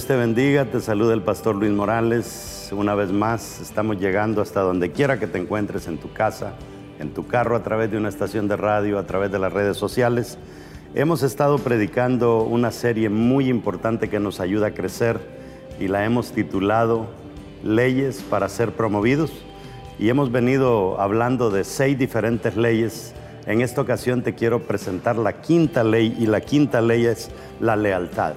Dios te bendiga, te saluda el pastor Luis Morales. Una vez más, estamos llegando hasta donde quiera que te encuentres, en tu casa, en tu carro, a través de una estación de radio, a través de las redes sociales. Hemos estado predicando una serie muy importante que nos ayuda a crecer y la hemos titulado Leyes para ser promovidos. Y hemos venido hablando de seis diferentes leyes. En esta ocasión te quiero presentar la quinta ley y la quinta ley es la lealtad.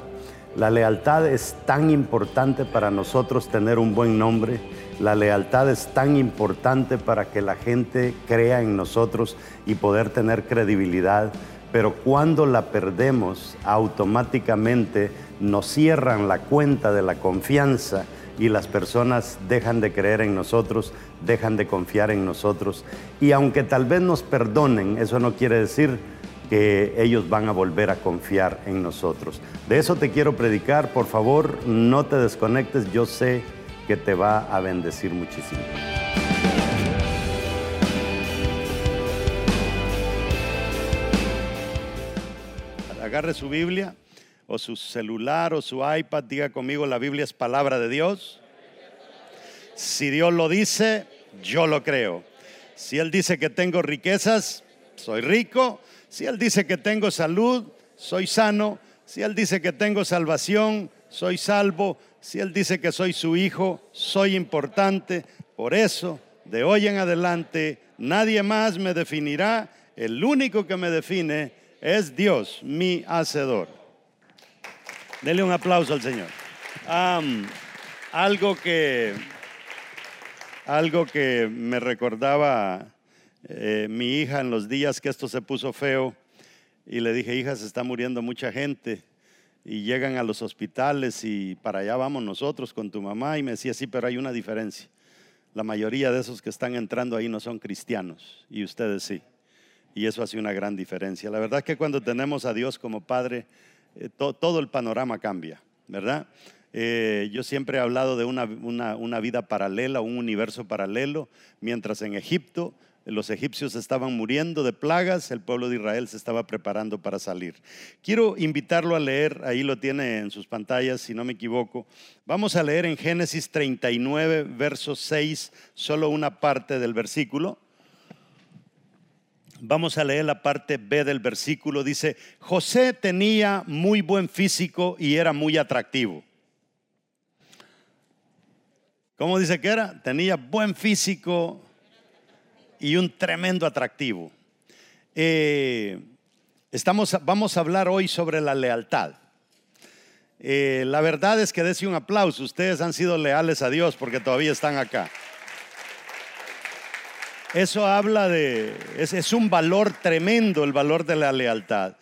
La lealtad es tan importante para nosotros tener un buen nombre. La lealtad es tan importante para que la gente crea en nosotros y poder tener credibilidad. Pero cuando la perdemos, automáticamente nos cierran la cuenta de la confianza y las personas dejan de creer en nosotros, dejan de confiar en nosotros. Y aunque tal vez nos perdonen, eso no quiere decir que ellos van a volver a confiar en nosotros. De eso te quiero predicar, por favor, no te desconectes, yo sé que te va a bendecir muchísimo. Agarre su Biblia o su celular o su iPad, diga conmigo, la Biblia es palabra de Dios. Si Dios lo dice, yo lo creo. Si Él dice que tengo riquezas, soy rico. Si Él dice que tengo salud, soy sano. Si Él dice que tengo salvación, soy salvo. Si Él dice que soy su hijo, soy importante. Por eso, de hoy en adelante, nadie más me definirá. El único que me define es Dios, mi hacedor. Dele un aplauso al Señor. algo que algo que me recordaba eh, mi hija en los días que esto se puso feo y le dije, hija, se está muriendo mucha gente y llegan a los hospitales y para allá vamos nosotros con tu mamá y me decía, sí, pero hay una diferencia. La mayoría de esos que están entrando ahí no son cristianos y ustedes sí. Y eso hace una gran diferencia. La verdad es que cuando tenemos a Dios como Padre, eh, todo el panorama cambia, ¿verdad? Eh, yo siempre he hablado de una, una vida paralela, un universo paralelo, mientras en Egipto los egipcios estaban muriendo de plagas, el pueblo de Israel se estaba preparando para salir. Quiero invitarlo a leer, ahí lo tiene en sus pantallas, si no me equivoco. Vamos a leer en Génesis 39, verso 6, solo una parte del versículo. Vamos a leer la parte B del versículo. Dice, José tenía muy buen físico y era muy atractivo. ¿Cómo dice que era? Tenía buen físico y un tremendo atractivo. Eh, estamos, vamos a hablar hoy sobre la lealtad. Eh, la verdad es que dése un aplauso. Ustedes han sido leales a Dios porque todavía están acá. Eso habla de, es, un valor tremendo el valor de la lealtad.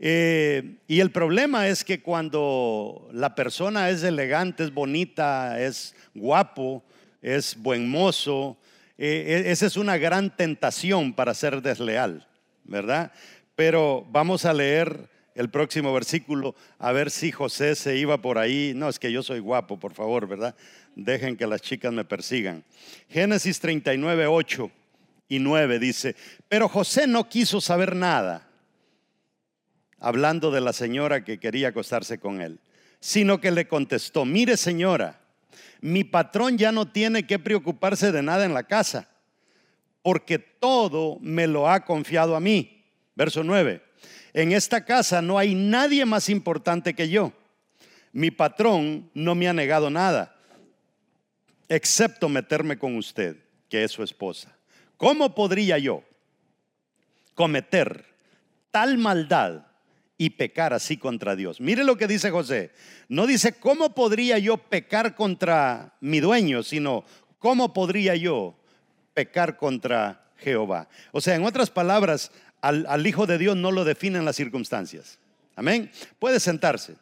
Eh, y el problema es que cuando la persona es elegante, es bonita, es guapo, es buen mozo, eh, e, esa es una gran tentación para ser desleal, ¿verdad? Pero vamos a leer el próximo versículo a ver si José se iba por ahí. No, es que yo soy guapo, por favor, ¿verdad? Dejen que las chicas me persigan. Génesis 39, 8 y 9 dice, pero José no quiso saber nada, hablando de la señora que quería acostarse con él, sino que le contestó, mire señora, mi patrón ya no tiene que preocuparse de nada en la casa, porque todo me lo ha confiado a mí. Verso 9. En esta casa no hay nadie más importante que yo. Mi patrón no me ha negado nada, excepto meterme con usted, que es su esposa. ¿Cómo podría yo cometer tal maldad y pecar así contra Dios. Mire lo que dice José. No dice, ¿cómo podría yo pecar contra mi dueño? Sino, ¿cómo podría yo pecar contra Jehová? O sea, en otras palabras, al, Hijo de Dios no lo definen las circunstancias. Amén. Puede sentarse.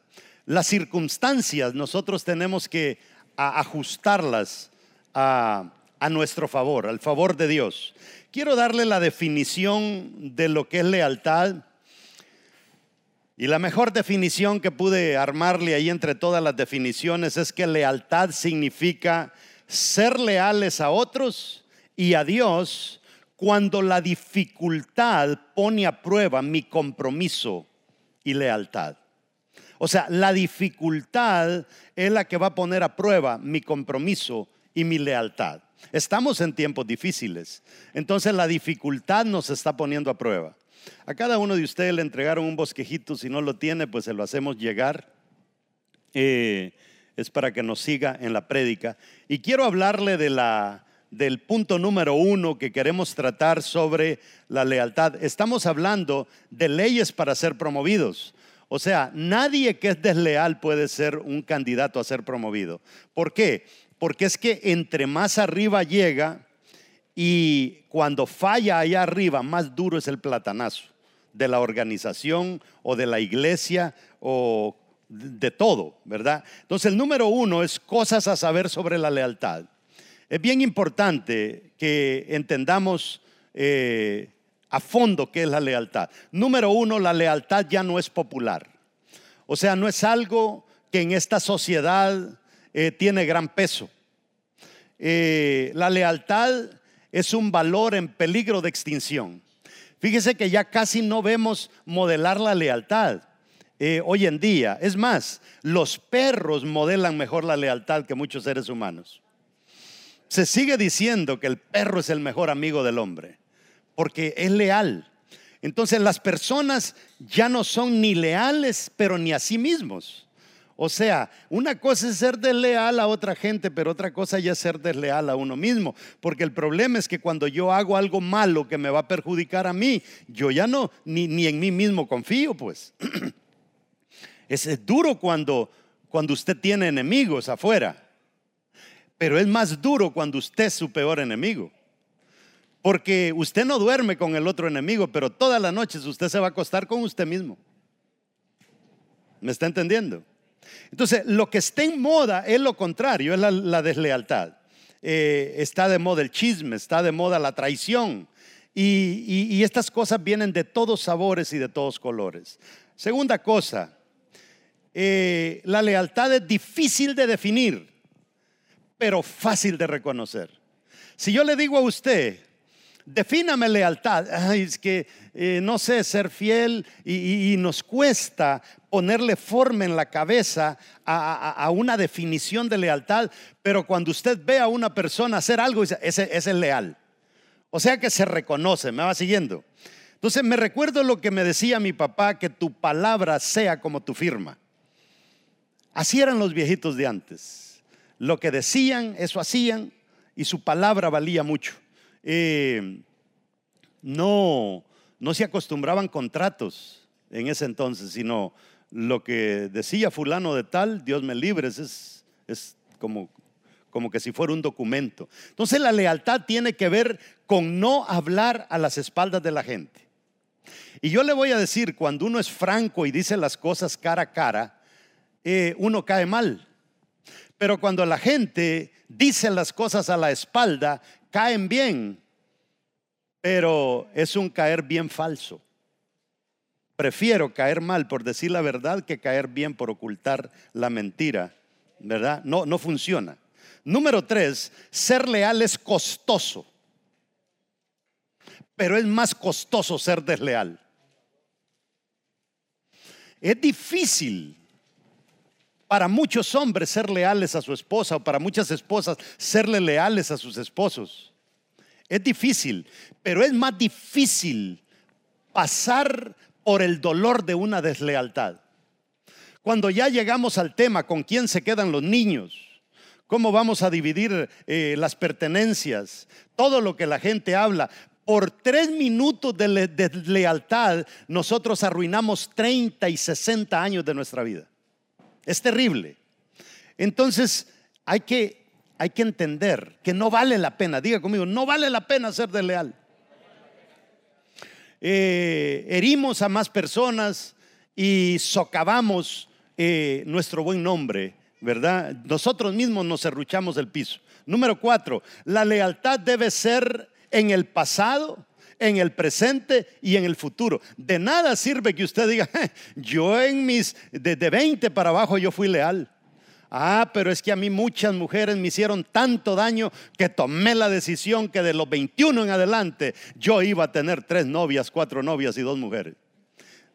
Las circunstancias nosotros tenemos que ajustarlas a, a nuestro favor, al favor de Dios. Quiero darle la definición de lo que es lealtad y la mejor definición que pude armarle ahí entre todas las definiciones es que lealtad significa ser leales a otros y a Dios cuando la dificultad pone a prueba mi compromiso y lealtad. O sea, la dificultad es la que va a poner a prueba mi compromiso y mi lealtad. Estamos en tiempos difíciles, entonces la dificultad nos está poniendo a prueba. A cada uno de ustedes le entregaron un bosquejito, si no lo tiene, pues se lo hacemos llegar. Eh, es para que nos siga en la prédica. Y quiero hablarle de la, del punto número uno que queremos tratar sobre la lealtad. Estamos hablando de leyes para ser promovidos. O sea, nadie que es desleal puede ser un candidato a ser promovido. ¿Por qué? Porque es que entre más arriba llega y cuando falla allá arriba, más duro es el platanazo de la organización o de la iglesia o de todo, ¿verdad? Entonces el número uno es cosas a saber sobre la lealtad. Es bien importante que entendamos eh, a fondo qué es la lealtad. Número uno, la lealtad ya no es popular. O sea, no es algo que en esta sociedad eh, tiene gran peso. Eh, la lealtad es un valor en peligro de extinción. Fíjese que ya casi no vemos modelar la lealtad. hoy en día. Es más, los perros modelan mejor la lealtad que muchos seres humanos. Se sigue diciendo que el perro es el mejor amigo del hombre, porque es leal. Entonces las personas ya no son ni leales, pero ni a sí mismos. O sea, una cosa es ser desleal a otra gente, pero otra cosa ya es ser desleal a uno mismo. Porque el problema es que cuando yo hago algo malo que me va a perjudicar a mí, yo ya no, ni, ni en mí mismo confío, pues. es, duro cuando, cuando usted tiene enemigos afuera. Pero es más duro cuando usted es su peor enemigo. Porque usted no duerme con el otro enemigo, pero todas las noches usted se va a acostar con usted mismo. ¿Me está entendiendo? Entonces, lo que está en moda es lo contrario, es la, deslealtad. Eh, está de moda el chisme, está de moda la traición. Y, estas cosas vienen de todos sabores y de todos colores. Segunda cosa, eh, la lealtad es difícil de definir pero fácil de reconocer. Si yo le digo a usted, defíname lealtad, es que eh, no sé, ser fiel y, nos cuesta ponerle forma en la cabeza a, una definición de lealtad, pero cuando usted ve a una persona hacer algo, ese, ese es leal. O sea que se reconoce, me va siguiendo. Entonces me recuerdo lo que me decía mi papá, que tu palabra sea como tu firma. Así eran los viejitos de antes lo que decían, eso hacían y su palabra valía mucho. Eh, no, no se acostumbraban contratos en ese entonces, sino lo que decía fulano de tal, Dios me libre, es, es como, como que si fuera un documento. Entonces la lealtad tiene que ver con no hablar a las espaldas de la gente. Y yo le voy a decir, cuando uno es franco y dice las cosas cara a cara, eh, uno cae mal. Pero cuando la gente dice las cosas a la espalda, caen bien. Pero es un caer bien falso. Prefiero caer mal por decir la verdad que caer bien por ocultar la mentira. ¿Verdad? No, no funciona. Número tres, ser leal es costoso. Pero es más costoso ser desleal. Es difícil para muchos hombres ser leales a su esposa o para muchas esposas serle leales a sus esposos. Es difícil, pero es más difícil pasar por el dolor de una deslealtad. Cuando ya llegamos al tema con quién se quedan los niños, cómo vamos a dividir eh, las pertenencias, todo lo que la gente habla, por tres minutos de, de lealtad nosotros arruinamos 30 y 60 años de nuestra vida. Es terrible. Entonces hay que, hay que entender que no vale la pena, diga conmigo, no vale la pena ser desleal. Eh, herimos a más personas y socavamos eh, nuestro buen nombre, ¿verdad? Nosotros mismos nos serruchamos el piso. Número cuatro, la lealtad debe ser en el pasado en el presente y en el futuro. De nada sirve que usted diga, yo en mis, desde 20 para abajo yo fui leal. Ah, pero es que a mí muchas mujeres me hicieron tanto daño que tomé la decisión que de los 21 en adelante yo iba a tener tres novias, cuatro novias y dos mujeres.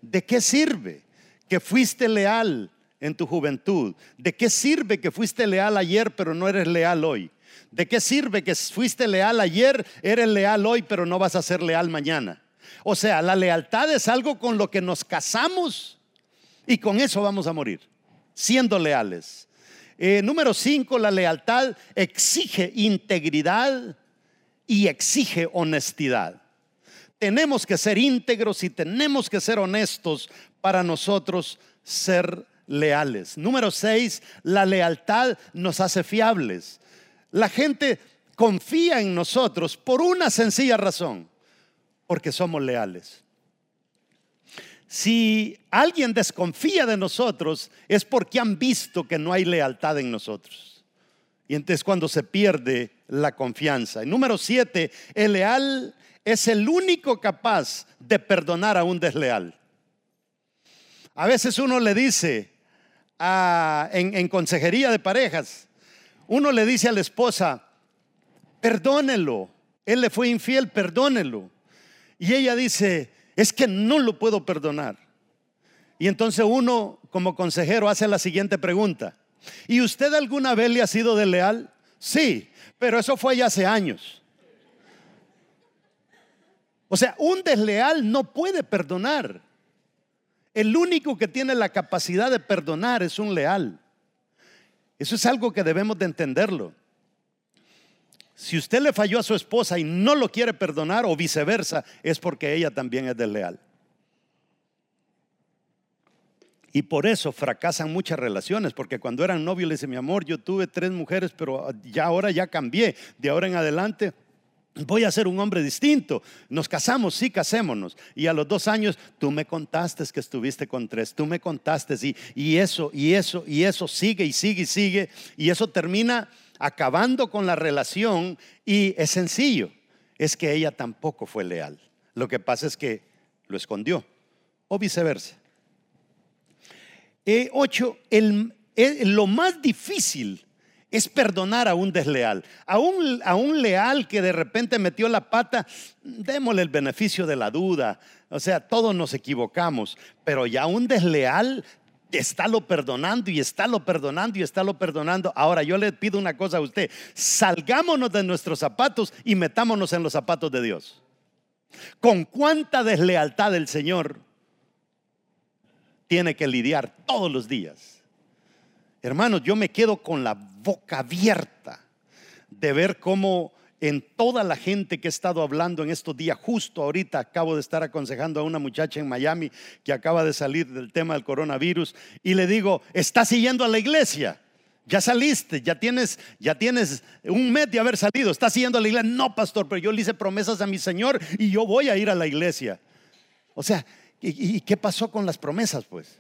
¿De qué sirve que fuiste leal en tu juventud? ¿De qué sirve que fuiste leal ayer pero no eres leal hoy? ¿De qué sirve que fuiste leal ayer, eres leal hoy pero no vas a ser leal mañana? O sea, la lealtad es algo con lo que nos casamos y con eso vamos a morir, siendo leales. Eh, número cinco, la lealtad exige integridad y exige honestidad. Tenemos que ser íntegros y tenemos que ser honestos para nosotros ser leales. Número seis, la lealtad nos hace fiables. La gente confía en nosotros por una sencilla razón, porque somos leales. Si alguien desconfía de nosotros es porque han visto que no hay lealtad en nosotros. Y entonces cuando se pierde la confianza. Y número siete, el leal es el único capaz de perdonar a un desleal. A veces uno le dice en, en consejería de parejas, uno le dice a la esposa, perdónelo, él le fue infiel, perdónelo. Y ella dice, es que no lo puedo perdonar. Y entonces uno como consejero hace la siguiente pregunta. ¿Y usted alguna vez le ha sido desleal? Sí, pero eso fue ya hace años. O sea, un desleal no puede perdonar. El único que tiene la capacidad de perdonar es un leal. Eso es algo que debemos de entenderlo. Si usted le falló a su esposa y no lo quiere perdonar o viceversa, es porque ella también es desleal. Y por eso fracasan muchas relaciones, porque cuando eran novios le dice, mi amor, yo tuve tres mujeres, pero ya ahora ya cambié, de ahora en adelante voy a ser un hombre distinto. Nos casamos, sí, casémonos. Y a los dos años, tú me contaste que estuviste con tres, tú me contaste, y, y eso, y eso, y eso sigue y sigue y sigue, y eso termina acabando con la relación y es sencillo, es que ella tampoco fue leal. Lo que pasa es que lo escondió o viceversa. Eh, ocho, lo más difícil es perdonar a un desleal. A un, a un leal que de repente metió la pata, démosle el beneficio de la duda. O sea, todos nos equivocamos, pero ya un desleal lo perdonando y lo perdonando y lo perdonando. Ahora yo le pido una cosa a usted, salgámonos de nuestros zapatos y metámonos en los zapatos de Dios. Con cuánta deslealtad el Señor tiene que lidiar todos los días. Hermanos, yo me quedo con la boca abierta de ver cómo en toda la gente que he estado hablando en estos días, justo ahorita acabo de estar aconsejando a una muchacha en Miami que acaba de salir del tema del coronavirus y le digo, ¿estás siguiendo a la iglesia? Ya saliste, ya tienes, ya tienes un mes de haber salido, estás siguiendo a la iglesia. No, pastor, pero yo le hice promesas a mi Señor y yo voy a ir a la iglesia. O sea, y qué pasó con las promesas, pues?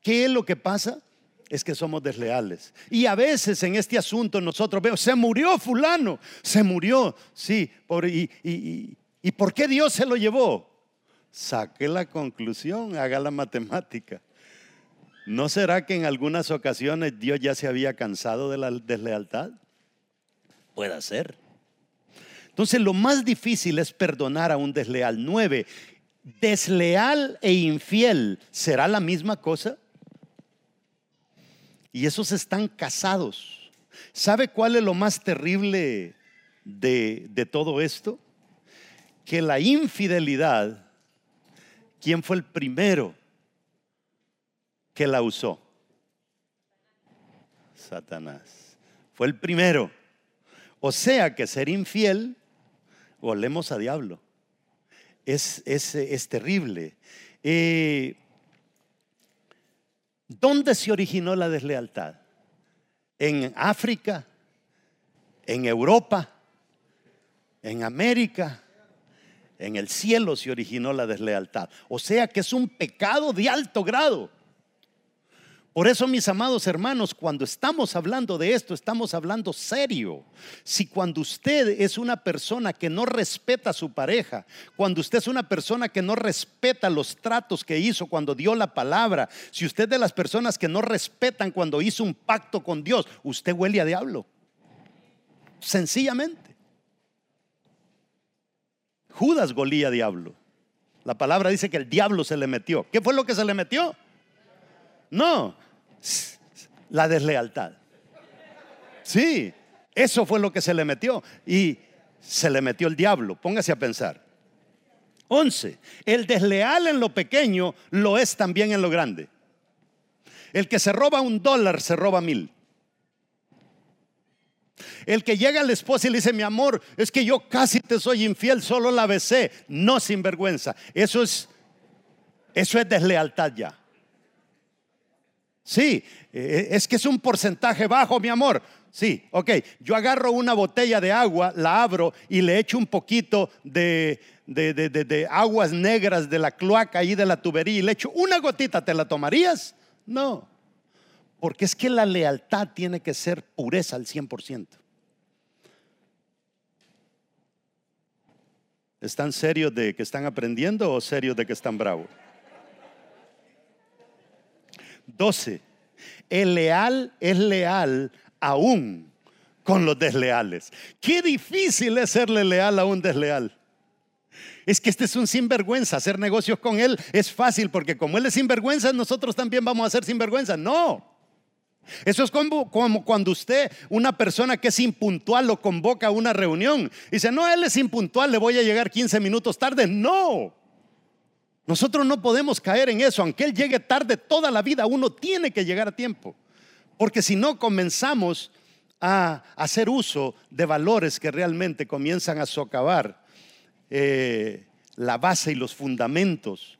¿Qué es lo que pasa? Es que somos desleales. Y a veces en este asunto nosotros vemos, se murió fulano, se murió, sí, por, y, y, por qué Dios se lo llevó? Saque la conclusión, haga la matemática. ¿No será que en algunas ocasiones Dios ya se había cansado de la deslealtad? Puede ser. Entonces lo más difícil es perdonar a un desleal. Nueve, desleal e infiel, ¿será la misma cosa? Y esos están casados. ¿Sabe cuál es lo más terrible de, de todo esto? Que la infidelidad, ¿quién fue el primero que la usó? Satanás. Fue el primero. O sea que ser infiel, volvemos a diablo. Es, es, es terrible. Eh, ¿Dónde se originó la deslealtad? ¿En África? ¿En Europa? ¿En América? En el cielo se originó la deslealtad. O sea que es un pecado de alto grado. Por eso, mis amados hermanos, cuando estamos hablando de esto, estamos hablando serio. Si cuando usted es una persona que no respeta a su pareja, cuando usted es una persona que no respeta los tratos que hizo cuando dio la palabra, si usted es de las personas que no respetan cuando hizo un pacto con Dios, usted huele a diablo. Sencillamente. Judas golía a diablo. La palabra dice que el diablo se le metió. ¿Qué fue lo que se le metió? No, La deslealtad. Sí, eso fue lo que se le metió. Y se le metió el diablo. Póngase a pensar. 11. El desleal en lo pequeño lo es también en lo grande. El que se roba un dólar se roba mil. El que llega al esposo y le dice, mi amor, es que yo casi te soy infiel, solo la besé. No sin vergüenza. Eso es, eso es deslealtad ya. Sí, eh, es que es un porcentaje bajo, mi amor. Sí, ok. Yo agarro una botella de agua, la abro y le echo un poquito de, de, aguas negras de la cloaca ahí de la tubería y le echo una gotita. ¿Te la tomarías? No. Porque es que la lealtad tiene que ser pureza al 100%. ¿Están serios de que están aprendiendo o serios de que están bravos? 12. El leal es leal aún con los desleales. Qué difícil es serle leal a un desleal. Es que este es un sinvergüenza. Hacer negocios con él es fácil porque como él es sinvergüenza, nosotros también vamos a ser sinvergüenza. No. Eso es como, cuando usted, una persona que es impuntual, lo convoca a una reunión. Y dice, no, él es impuntual, le voy a llegar 15 minutos tarde. No. Nosotros no podemos caer en eso. Aunque él llegue tarde toda la vida, uno tiene que llegar a tiempo. Porque si no comenzamos a hacer uso de valores que realmente comienzan a socavar eh, la base y los fundamentos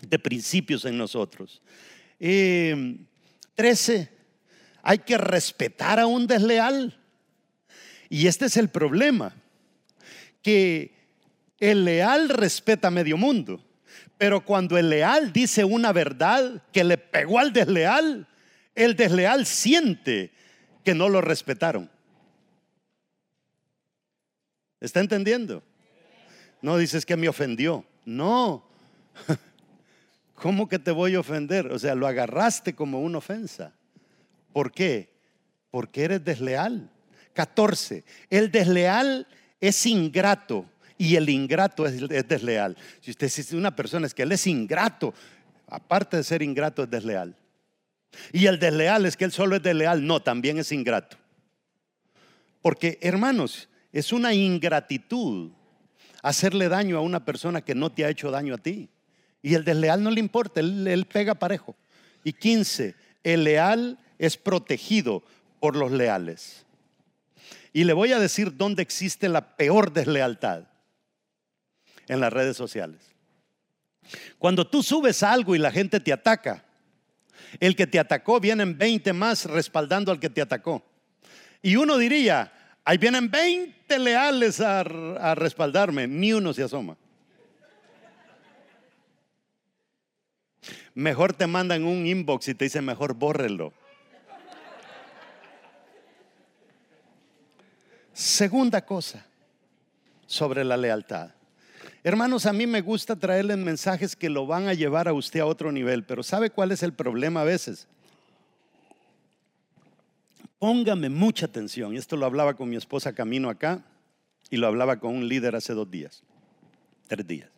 de principios en nosotros. Eh, trece, hay que respetar a un desleal. Y este es el problema, que el leal respeta a medio mundo, pero cuando el leal dice una verdad que le pegó al desleal, el desleal siente que no lo respetaron. ¿Está entendiendo? No dices que me ofendió. No. ¿Cómo que te voy a ofender? O sea, lo agarraste como una ofensa. ¿Por qué? Porque eres desleal. 14. El desleal es ingrato y el ingrato es, desleal. Si usted dice una persona es que él es ingrato, aparte de ser ingrato es desleal. Y el desleal es que él solo es desleal. No, también es ingrato. Porque, hermanos, es una ingratitud hacerle daño a una persona que no te ha hecho daño a ti. Y el desleal no le importa, él, pega parejo. Y 15, el leal es protegido por los leales. Y le voy a decir dónde existe la peor deslealtad. En las redes sociales. Cuando tú subes algo y la gente te ataca, el que te atacó, vienen 20 más respaldando al que te atacó. Y uno diría, ahí vienen 20 leales a, respaldarme, ni uno se asoma. Mejor te mandan un inbox y te dicen, mejor bórrelo. Segunda cosa sobre la lealtad. Hermanos, a mí me gusta traerles mensajes que lo van a llevar a usted a otro nivel, pero ¿sabe cuál es el problema a veces? Póngame mucha atención. Esto lo hablaba con mi esposa camino acá y lo hablaba con un líder hace dos días, tres días.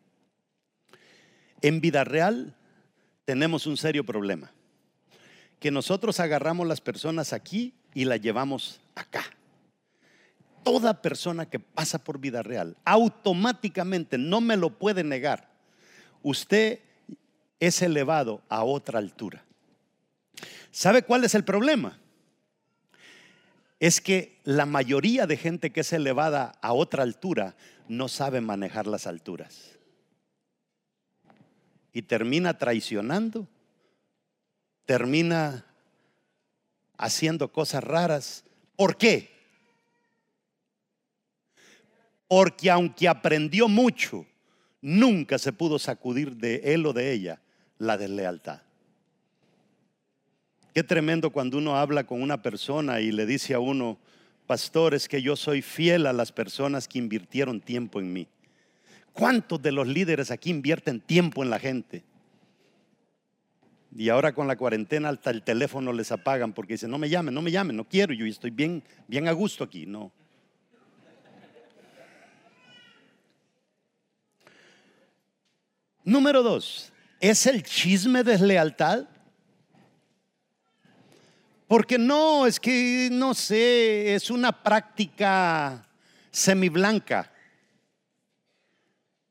En vida real tenemos un serio problema, que nosotros agarramos las personas aquí y las llevamos acá toda persona que pasa por vida real, automáticamente, no me lo puede negar, usted es elevado a otra altura. ¿Sabe cuál es el problema? Es que la mayoría de gente que es elevada a otra altura no sabe manejar las alturas. Y termina traicionando, termina haciendo cosas raras. ¿Por qué? Porque aunque aprendió mucho, nunca se pudo sacudir de él o de ella la deslealtad. Qué tremendo cuando uno habla con una persona y le dice a uno, pastor, es que yo soy fiel a las personas que invirtieron tiempo en mí. ¿Cuántos de los líderes aquí invierten tiempo en la gente? Y ahora con la cuarentena hasta el teléfono les apagan porque dicen, no me llamen, no me llamen, no quiero, yo estoy bien, bien a gusto aquí. No. Número dos, ¿es el chisme deslealtad? Porque no, es que no sé, es una práctica semiblanca.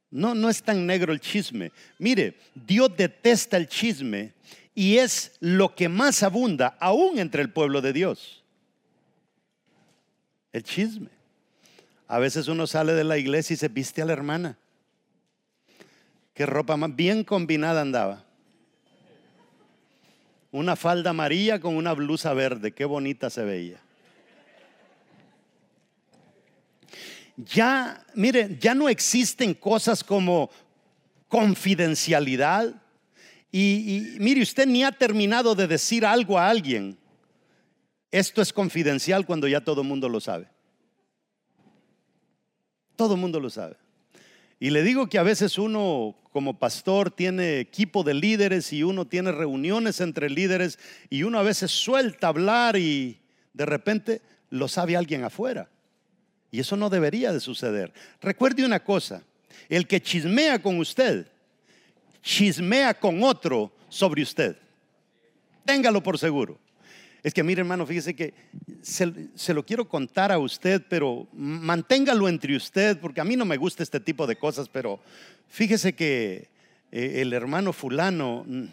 No, no es tan negro el chisme. Mire, Dios detesta el chisme y es lo que más abunda aún entre el pueblo de Dios. El chisme. A veces uno sale de la iglesia y se viste a la hermana. Qué ropa más bien combinada andaba. Una falda amarilla con una blusa verde, qué bonita se veía. ya, mire, ya no existen cosas como confidencialidad. Y, mire, usted ni ha terminado de decir algo a alguien. Esto es confidencial cuando ya todo el mundo lo sabe. Todo el mundo lo sabe. Y le digo que a veces uno como pastor tiene equipo de líderes y uno tiene reuniones entre líderes y uno a veces suelta hablar y de repente lo sabe alguien afuera. Y eso no debería de suceder. Recuerde una cosa, el que chismea con usted, chismea con otro sobre usted. Téngalo por seguro. Es que mire hermano, fíjese que se, lo quiero contar a usted, pero manténgalo entre usted, porque a mí no me gusta este tipo de cosas, pero fíjese que eh, el hermano fulano, mm,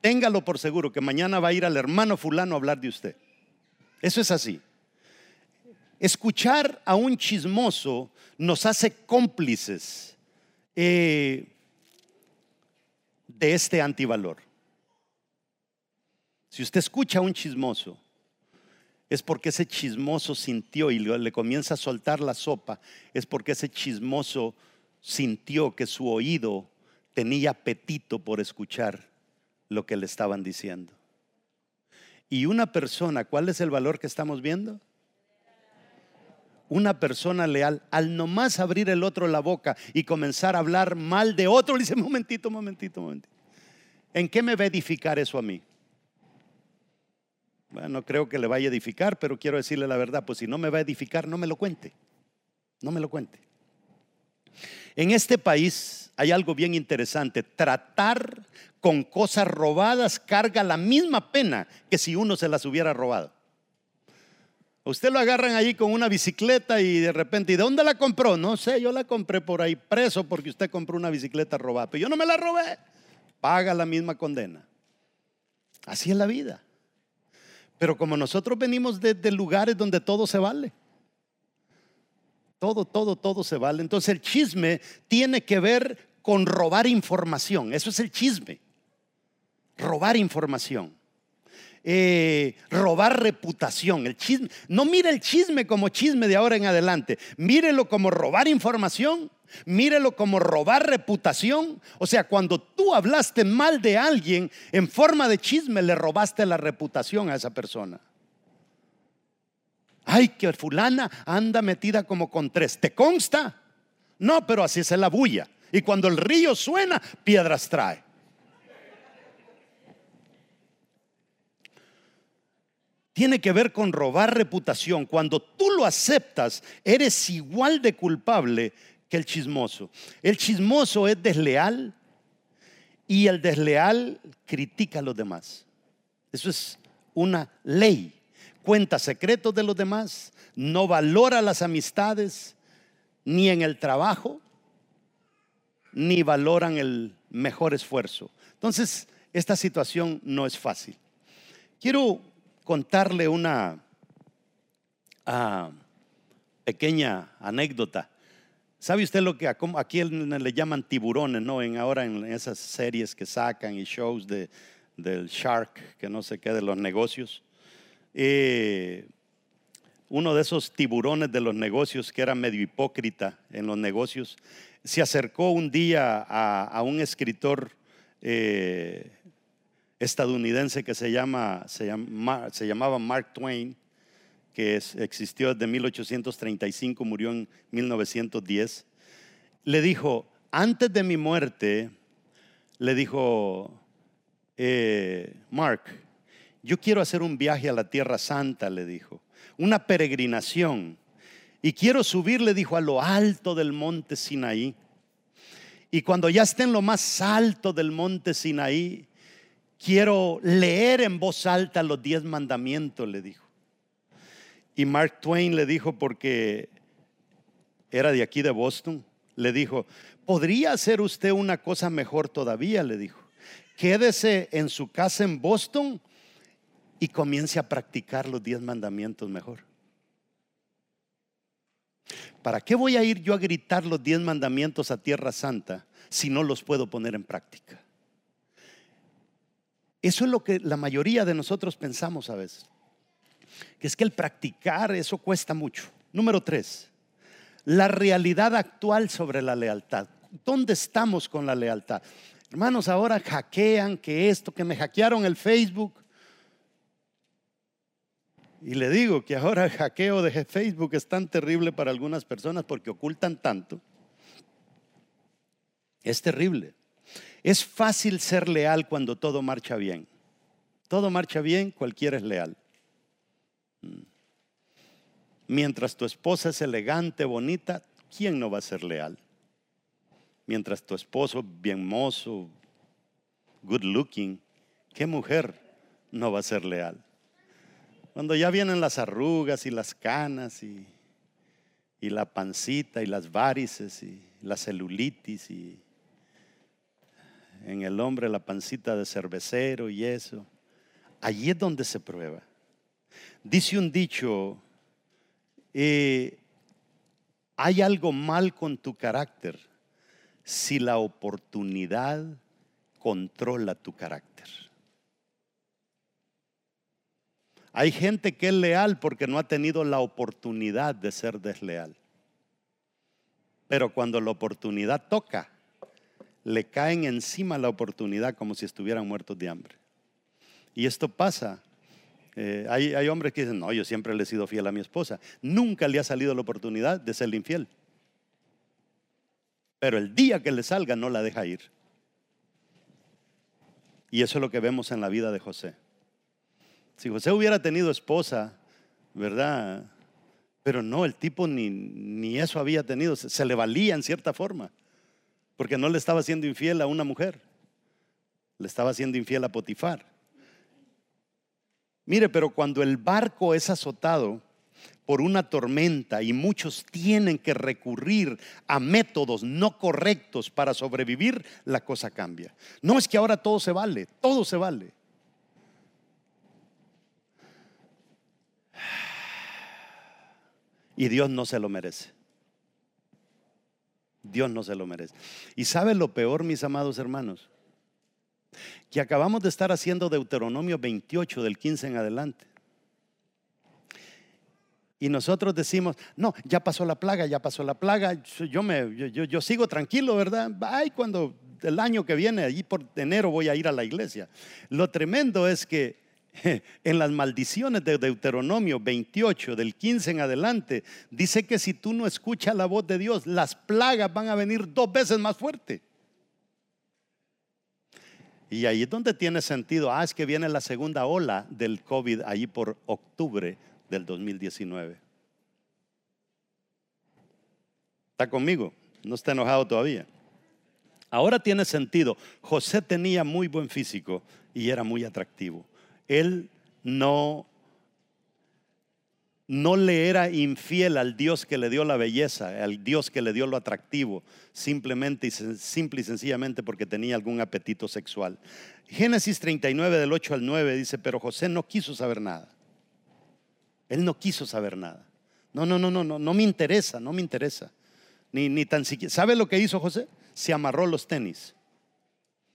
téngalo por seguro, que mañana va a ir al hermano fulano a hablar de usted. Eso es así. Escuchar a un chismoso nos hace cómplices eh, de este antivalor. Si usted escucha a un chismoso, es porque ese chismoso sintió y le comienza a soltar la sopa, es porque ese chismoso sintió que su oído tenía apetito por escuchar lo que le estaban diciendo. Y una persona, ¿cuál es el valor que estamos viendo? una persona leal, al nomás abrir el otro la boca y comenzar a hablar mal de otro, le dice, momentito, momentito, momentito. ¿En qué me va a edificar eso a mí? Bueno, no creo que le vaya a edificar, pero quiero decirle la verdad, pues si no me va a edificar, no me lo cuente. No me lo cuente. En este país hay algo bien interesante. Tratar con cosas robadas carga la misma pena que si uno se las hubiera robado. Usted lo agarran allí con una bicicleta y de repente, ¿y de dónde la compró? No sé, yo la compré por ahí preso porque usted compró una bicicleta robada. Pero yo no me la robé. Paga la misma condena. Así es la vida. Pero como nosotros venimos de, lugares donde todo se vale. Todo, todo, todo se vale. Entonces el chisme tiene que ver con robar información. Eso es el chisme. Robar información. Eh, robar reputación. El chisme. No mire el chisme como chisme de ahora en adelante. Mírelo como robar información. Mírelo como robar reputación. O sea, cuando tú hablaste mal de alguien en forma de chisme, le robaste la reputación a esa persona. Ay, que fulana anda metida como con tres. ¿Te consta? No, pero así es la bulla. Y cuando el río suena, piedras trae. Tiene que ver con robar reputación. Cuando tú lo aceptas, eres igual de culpable que el chismoso. El chismoso es desleal y el desleal critica a los demás. Eso es una ley. Cuenta secretos de los demás, no valora las amistades, ni en el trabajo, ni valoran el mejor esfuerzo. Entonces, esta situación no es fácil. Quiero contarle una ah, pequeña anécdota. ¿Sabe usted lo que aquí le llaman tiburones, no? En ahora en esas series que sacan y shows de, del shark, que no sé qué, de los negocios. Eh, uno de esos tiburones de los negocios que era medio hipócrita en los negocios, se acercó un día a, un escritor eh, estadounidense que se, llama, se, llamaba Mark Twain, que existió desde 1835, murió en 1910, le dijo, antes de mi muerte, le dijo, eh, Mark, yo quiero hacer un viaje a la Tierra Santa, le dijo, una peregrinación. Y quiero subir, le dijo, a lo alto del monte Sinaí. Y cuando ya esté en lo más alto del monte Sinaí, quiero leer en voz alta los diez mandamientos, le dijo. Y Mark Twain le dijo, porque era de aquí de Boston, le dijo, ¿podría hacer usted una cosa mejor todavía? Le dijo, quédese en su casa en Boston y comience a practicar los diez mandamientos mejor. ¿Para qué voy a ir yo a gritar los diez mandamientos a Tierra Santa si no los puedo poner en práctica? Eso es lo que la mayoría de nosotros pensamos a veces. Que es que el practicar eso cuesta mucho. Número tres, la realidad actual sobre la lealtad. ¿Dónde estamos con la lealtad? Hermanos, ahora hackean que esto, que me hackearon el Facebook. Y le digo que ahora el hackeo de Facebook es tan terrible para algunas personas porque ocultan tanto. Es terrible. Es fácil ser leal cuando todo marcha bien. Todo marcha bien, cualquiera es leal. Mm. Mientras tu esposa es elegante, bonita, ¿quién no va a ser leal? Mientras tu esposo, bien mozo, good looking, ¿qué mujer no va a ser leal? Cuando ya vienen las arrugas y las canas y, y la pancita y las varices y la celulitis y en el hombre la pancita de cervecero y eso, allí es donde se prueba. Dice un dicho, eh, hay algo mal con tu carácter si la oportunidad controla tu carácter. Hay gente que es leal porque no ha tenido la oportunidad de ser desleal. Pero cuando la oportunidad toca, le caen encima la oportunidad como si estuvieran muertos de hambre. Y esto pasa eh, hay, hombres que dicen, no, yo siempre le he sido fiel a mi esposa. Nunca le ha salido la oportunidad de serle infiel. Pero el día que le salga no la deja ir. Y eso es lo que vemos en la vida de José. Si José hubiera tenido esposa, ¿verdad? Pero no, el tipo ni, ni eso había tenido, se le valía en cierta forma, porque no le estaba siendo infiel a una mujer, le estaba siendo infiel a Potifar. Mire, pero cuando el barco es azotado por una tormenta y muchos tienen que recurrir a métodos no correctos para sobrevivir, la cosa cambia. No es que ahora todo se vale, todo se vale. Y Dios no se lo merece. Dios no se lo merece. ¿Y sabe lo peor, mis amados hermanos? que acabamos de estar haciendo Deuteronomio 28 del 15 en adelante. Y nosotros decimos, no, ya pasó la plaga, ya pasó la plaga, yo, me, yo, yo, sigo tranquilo, ¿verdad? Ay, cuando el año que viene, allí por enero voy a ir a la iglesia. Lo tremendo es que en las maldiciones de Deuteronomio 28, del 15 en adelante, dice que si tú no escuchas la voz de Dios, las plagas van a venir dos veces más fuerte. Y ahí es donde tiene sentido. Ah, es que viene la segunda ola del COVID ahí por octubre del 2019. ¿Está conmigo? No está enojado todavía. Ahora tiene sentido. José tenía muy buen físico y era muy atractivo. Él no no le era infiel al Dios que le dio la belleza, al Dios que le dio lo atractivo, simplemente y, simple y sencillamente porque tenía algún apetito sexual. Génesis 39 del 8 al 9 dice, pero José no quiso saber nada. Él no quiso saber nada. No, no, no, no, no, no me interesa, no me interesa. Ni, ni tan siquiera. ¿Sabe lo que hizo José? Se amarró los tenis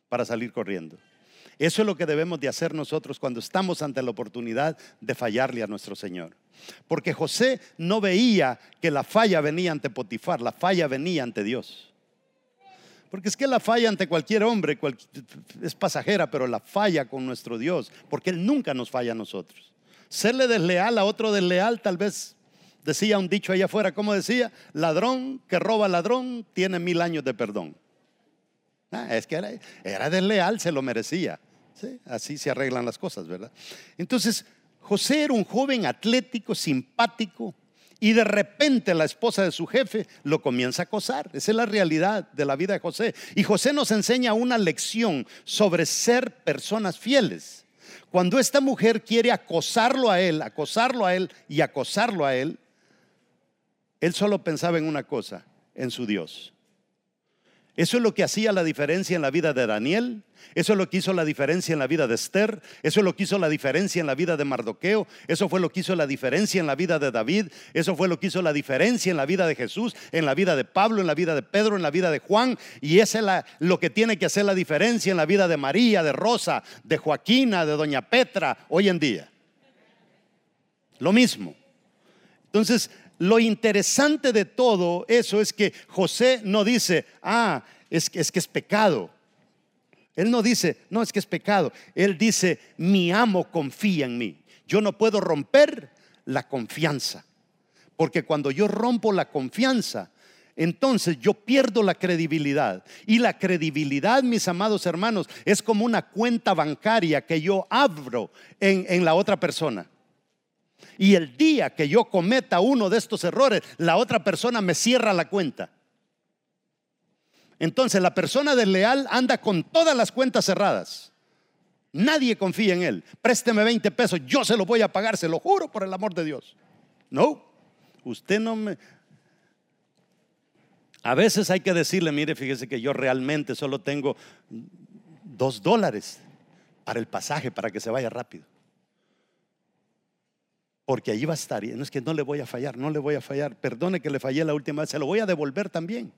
para salir corriendo. Eso es lo que debemos de hacer nosotros cuando estamos ante la oportunidad de fallarle a nuestro Señor. Porque José no veía que la falla venía ante Potifar, la falla venía ante Dios. Porque es que la falla ante cualquier hombre es pasajera, pero la falla con nuestro Dios, porque Él nunca nos falla a nosotros. Serle desleal a otro desleal, tal vez decía un dicho allá afuera, como decía, ladrón que roba ladrón tiene mil años de perdón. Ah, es que era, era desleal, se lo merecía. Así se arreglan las cosas, ¿verdad? Entonces, José era un joven atlético, simpático, Y de repente la esposa de su jefe lo comienza a acosar. Esa es la realidad de la vida de José. Y José nos enseña una lección sobre ser personas fieles. Cuando esta mujer quiere acosarlo a él, acosarlo a él y acosarlo a él, él solo pensaba en una cosa, en su Dios. Eso es lo que hacía la diferencia en la vida de Daniel, eso es lo que hizo la diferencia en la vida de Esther, eso es lo que hizo la diferencia en la vida de Mardoqueo, eso fue lo que hizo la diferencia en la vida de David, eso fue lo que hizo la diferencia en la vida de Jesús, en la vida de Pablo, en la vida de Pedro, en la vida de Juan, y eso es lo que tiene que hacer la diferencia en la vida de María, de Rosa, de Joaquina, de Doña Petra, hoy en día. Lo mismo. Entonces, lo interesante de todo eso es que José no dice, ah, es que es, que es pecado. Él no dice, no, es que es pecado. Él dice, mi amo confía en mí. Yo no puedo romper la confianza. Porque cuando yo rompo la confianza, entonces yo pierdo la credibilidad. Y la credibilidad, mis amados hermanos, es como una cuenta bancaria que yo abro en, en la otra persona. Y el día que yo cometa uno de estos errores, la otra persona me cierra la cuenta. Entonces la persona desleal anda con todas las cuentas cerradas. Nadie confía en él. Présteme 20 pesos, yo se lo voy a pagar, se lo juro por el amor de Dios. No, usted no me... A veces hay que decirle, mire, fíjese que yo realmente solo tengo dos dólares para el pasaje, para que se vaya rápido porque allí va a estar. Y no es que no le voy a fallar, no le voy a fallar. Perdone que le fallé la última vez, se lo voy a devolver también.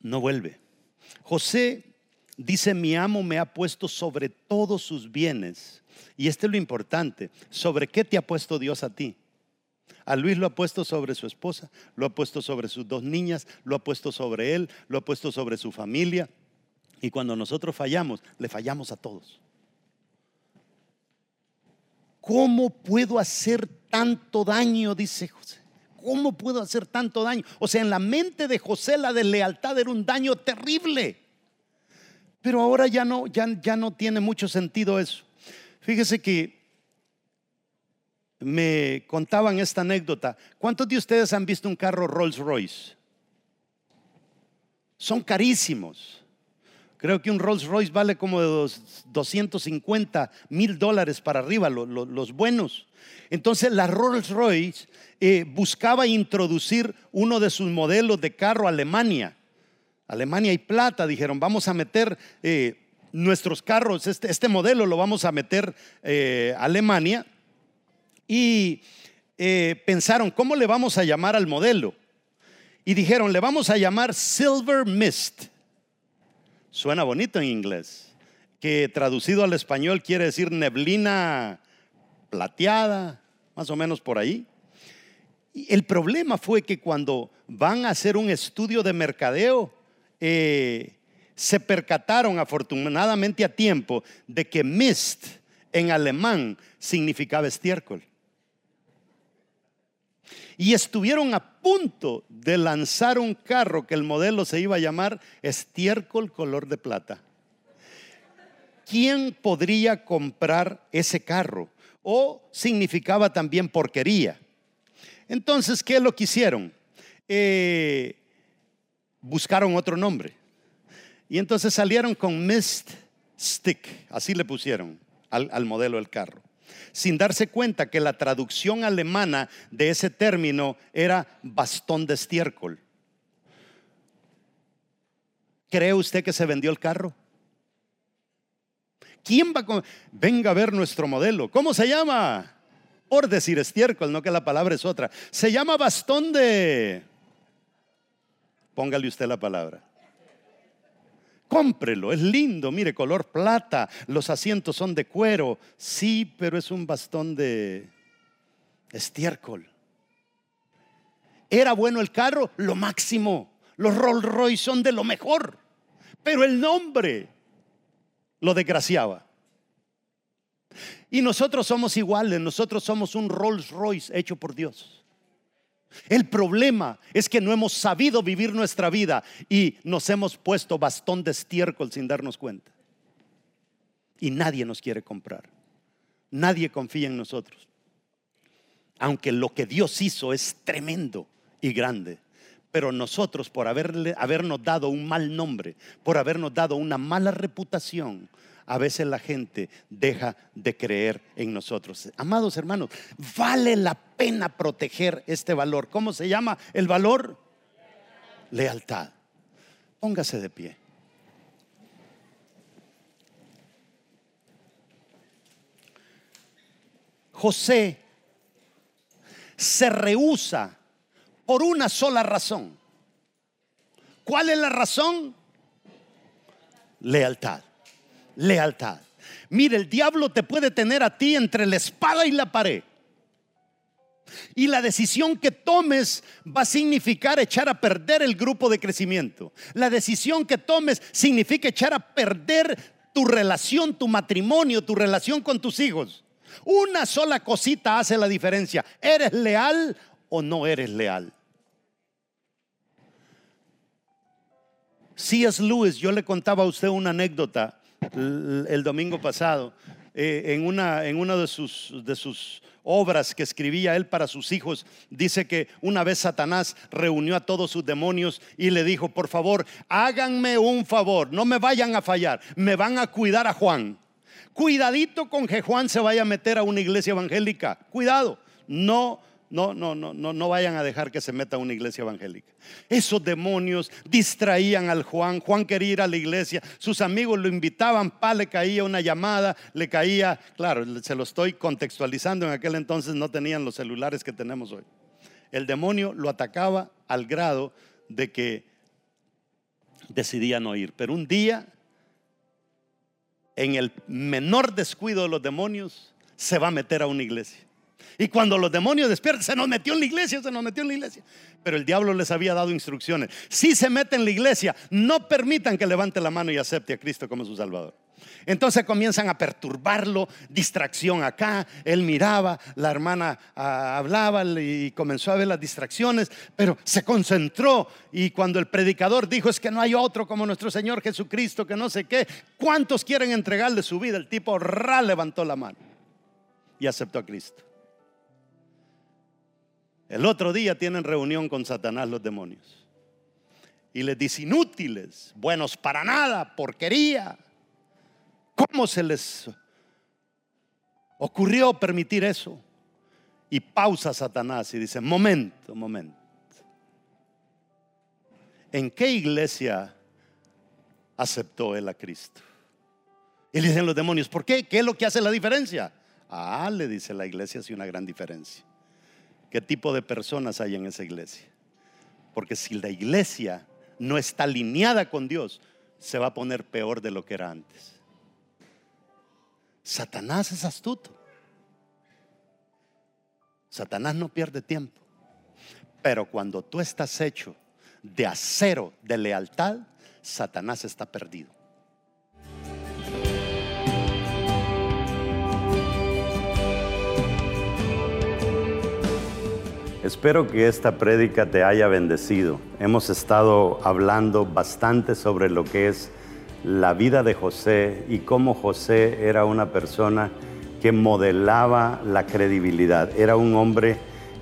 No vuelve. José dice, mi amo me ha puesto sobre todos sus bienes. Y este es lo importante. ¿Sobre qué te ha puesto Dios a ti? A Luis lo ha puesto sobre su esposa, lo ha puesto sobre sus dos niñas, lo ha puesto sobre él, lo ha puesto sobre su familia. Y cuando nosotros fallamos, le fallamos a todos. ¿Cómo puedo hacer tanto daño? Dice José. ¿Cómo puedo hacer tanto daño? O sea, en la mente de José la deslealtad era un daño terrible. Pero ahora ya no, ya, no tiene mucho sentido eso. Fíjese que me contaban esta anécdota. ¿Cuántos de ustedes han visto un carro Rolls Royce? Son carísimos. Creo que un Rolls Royce vale como de 250 mil dólares para arriba, los buenos. Entonces la Rolls Royce eh, buscaba introducir uno de sus modelos de carro a Alemania. Alemania y plata, dijeron, vamos a meter eh, nuestros carros, este, este, modelo lo vamos a meter eh, a Alemania. Y pensaron, ¿cómo le vamos a llamar al modelo? Y dijeron, le vamos a llamar Silver Mist. Suena bonito en inglés, que traducido al español quiere decir neblina plateada, más o menos por ahí. El problema fue que cuando van a hacer un estudio de mercadeo, eh, se percataron afortunadamente a tiempo de que mist en alemán significaba estiércol y estuvieron a punto de lanzar un carro que el modelo se iba a llamar estiércol color de plata. ¿Quién podría comprar ese carro? O significaba también porquería. Entonces, ¿qué es lo que hicieron? Eh, buscaron otro nombre. Y entonces salieron con Mist Stick, así le pusieron al modelo del carro sin darse cuenta que la traducción alemana de ese término era bastón de estiércol. ¿Cree usted que se vendió el carro? ¿Quién va a... Venga a ver nuestro modelo. ¿Cómo se llama? Por decir estiércol, no que la palabra es otra. Se llama bastón de... Póngale usted la palabra. Cómprelo, es lindo, mire, color plata, los asientos son de cuero. Sí, pero es un bastón de estiércol. ¿Era bueno el carro? Lo máximo. Los Rolls Royce son de lo mejor. Pero el nombre lo desgraciaba. Y nosotros somos iguales, nosotros somos un Rolls Royce hecho por Dios. El problema es que no hemos sabido vivir nuestra vida y nos hemos puesto bastón de estiércol sin darnos cuenta. Y nadie nos quiere comprar. Nadie confía en nosotros. aunque lo que Dios hizo es tremendo y grande. Pero nosotros, por haberle, habernos dado un mal nombre, por habernos dado una mala reputación, a veces la gente deja de creer en nosotros. Amados hermanos, vale la pena proteger este valor. ¿Cómo se llama el valor? Lealtad. Póngase de pie. José se rehúsa por una sola razón. ¿Cuál es la razón? Lealtad. Lealtad. Mire, el diablo te puede tener a ti entre la espada y la pared. Y la decisión que tomes va a significar echar a perder el grupo de crecimiento. La decisión que tomes significa echar a perder tu relación, tu matrimonio, tu relación con tus hijos. Una sola cosita hace la diferencia. ¿Eres leal o no eres leal? C.S. Lewis, yo le contaba a usted una anécdota el, domingo pasado eh, en, una, en una de sus, de sus obras que escribía él para sus hijos, dice que una vez Satanás reunió a todos sus demonios y le dijo, por favor, háganme un favor, no me vayan a fallar, me van a cuidar a Juan. Cuidadito con que Juan se vaya a meter a una iglesia evangélica. Cuidado, no no, no, no, no, no vayan a dejar que se meta una iglesia evangélica. Esos demonios distraían al Juan. Juan quería ir a la iglesia. Sus amigos lo invitaban, pa, le caía una llamada, le caía, claro, se lo estoy contextualizando. En aquel entonces no tenían los celulares que tenemos hoy. El demonio lo atacaba al grado de que decidía no ir. Pero un día en el menor descuido de los demonios, se va a meter a una iglesia. Y cuando los demonios despiertan, se nos metió en la iglesia, se nos metió en la iglesia. Pero el diablo les había dado instrucciones. Si se mete en la iglesia, no permitan que levante la mano y acepte a Cristo como su Salvador. Entonces comienzan a perturbarlo, distracción acá, él miraba, la hermana ah, hablaba y comenzó a ver las distracciones, pero se concentró y cuando el predicador dijo es que no hay otro como nuestro Señor Jesucristo, que no sé qué, ¿cuántos quieren entregarle su vida? El tipo ra levantó la mano y aceptó a Cristo. El otro día tienen reunión con Satanás los demonios. Y les dice inútiles, buenos para nada, porquería. ¿Cómo se les ocurrió permitir eso? Y pausa Satanás y dice, momento, momento. ¿En qué iglesia aceptó él a Cristo? Y le dicen los demonios, ¿por qué? ¿Qué es lo que hace la diferencia? Ah, le dice la iglesia, hace una gran diferencia. ¿Qué tipo de personas hay en esa iglesia? Porque si la iglesia no está alineada con Dios, se va a poner peor de lo que era antes. Satanás es astuto. Satanás no pierde tiempo. Pero cuando tú estás hecho de acero, de lealtad, Satanás está perdido. Espero que esta prédica te haya bendecido. Hemos estado hablando bastante sobre lo que es la vida de José y cómo José era una persona que modelaba la credibilidad. Era un hombre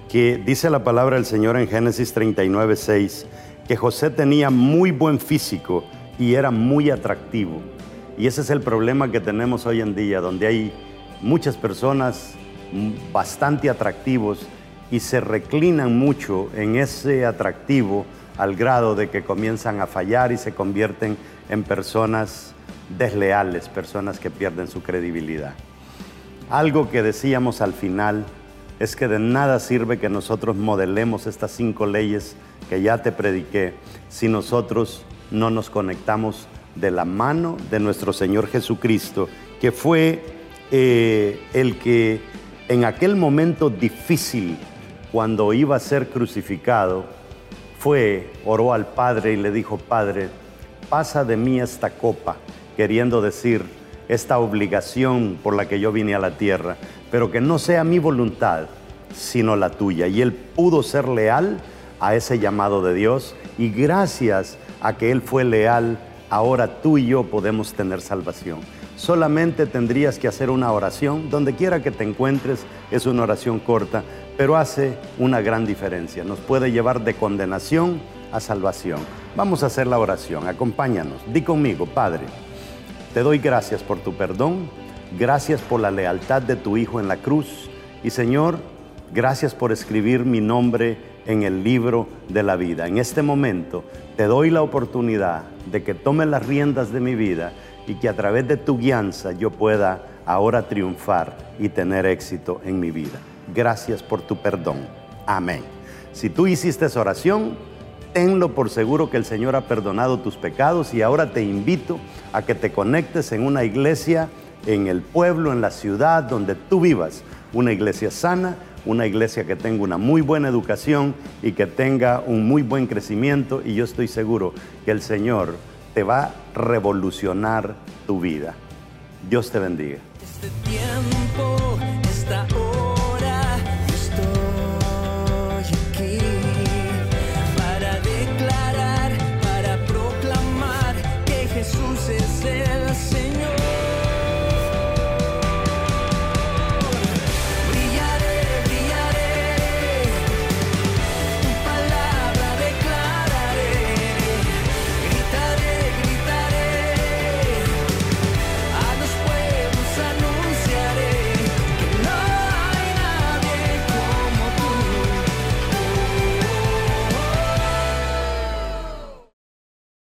que dice la palabra del Señor en Génesis 39, 6, que José tenía muy buen físico y era muy atractivo. Y ese es el problema que tenemos hoy en día, donde hay muchas personas bastante atractivos y se reclinan mucho en ese atractivo al grado de que comienzan a fallar y se convierten en personas desleales, personas que pierden su credibilidad. Algo que decíamos al final es que de nada sirve que nosotros modelemos estas cinco leyes que ya te prediqué si nosotros no nos conectamos de la mano de nuestro Señor Jesucristo, que fue eh, el que en aquel momento difícil, cuando iba a ser crucificado, fue, oró al Padre y le dijo, Padre, pasa de mí esta copa, queriendo decir esta obligación por la que yo vine a la tierra, pero que no sea mi voluntad, sino la tuya. Y él pudo ser leal a ese llamado de Dios y gracias a que él fue leal, ahora tú y yo podemos tener salvación. Solamente tendrías que hacer una oración, donde quiera que te encuentres, es una oración corta, pero hace una gran diferencia. Nos puede llevar de condenación a salvación. Vamos a hacer la oración. Acompáñanos. Di conmigo, Padre, te doy gracias por tu perdón, gracias por la lealtad de tu Hijo en la cruz y Señor, gracias por escribir mi nombre en el libro de la vida. En este momento te doy la oportunidad de que tome las riendas de mi vida y que a través de tu guianza yo pueda ahora triunfar y tener éxito en mi vida. Gracias por tu perdón. Amén. Si tú hiciste esa oración, tenlo por seguro que el Señor ha perdonado tus pecados y ahora te invito a que te conectes en una iglesia en el pueblo, en la ciudad donde tú vivas, una iglesia sana, una iglesia que tenga una muy buena educación y que tenga un muy buen crecimiento y yo estoy seguro que el Señor te va a revolucionar tu vida. Dios te bendiga.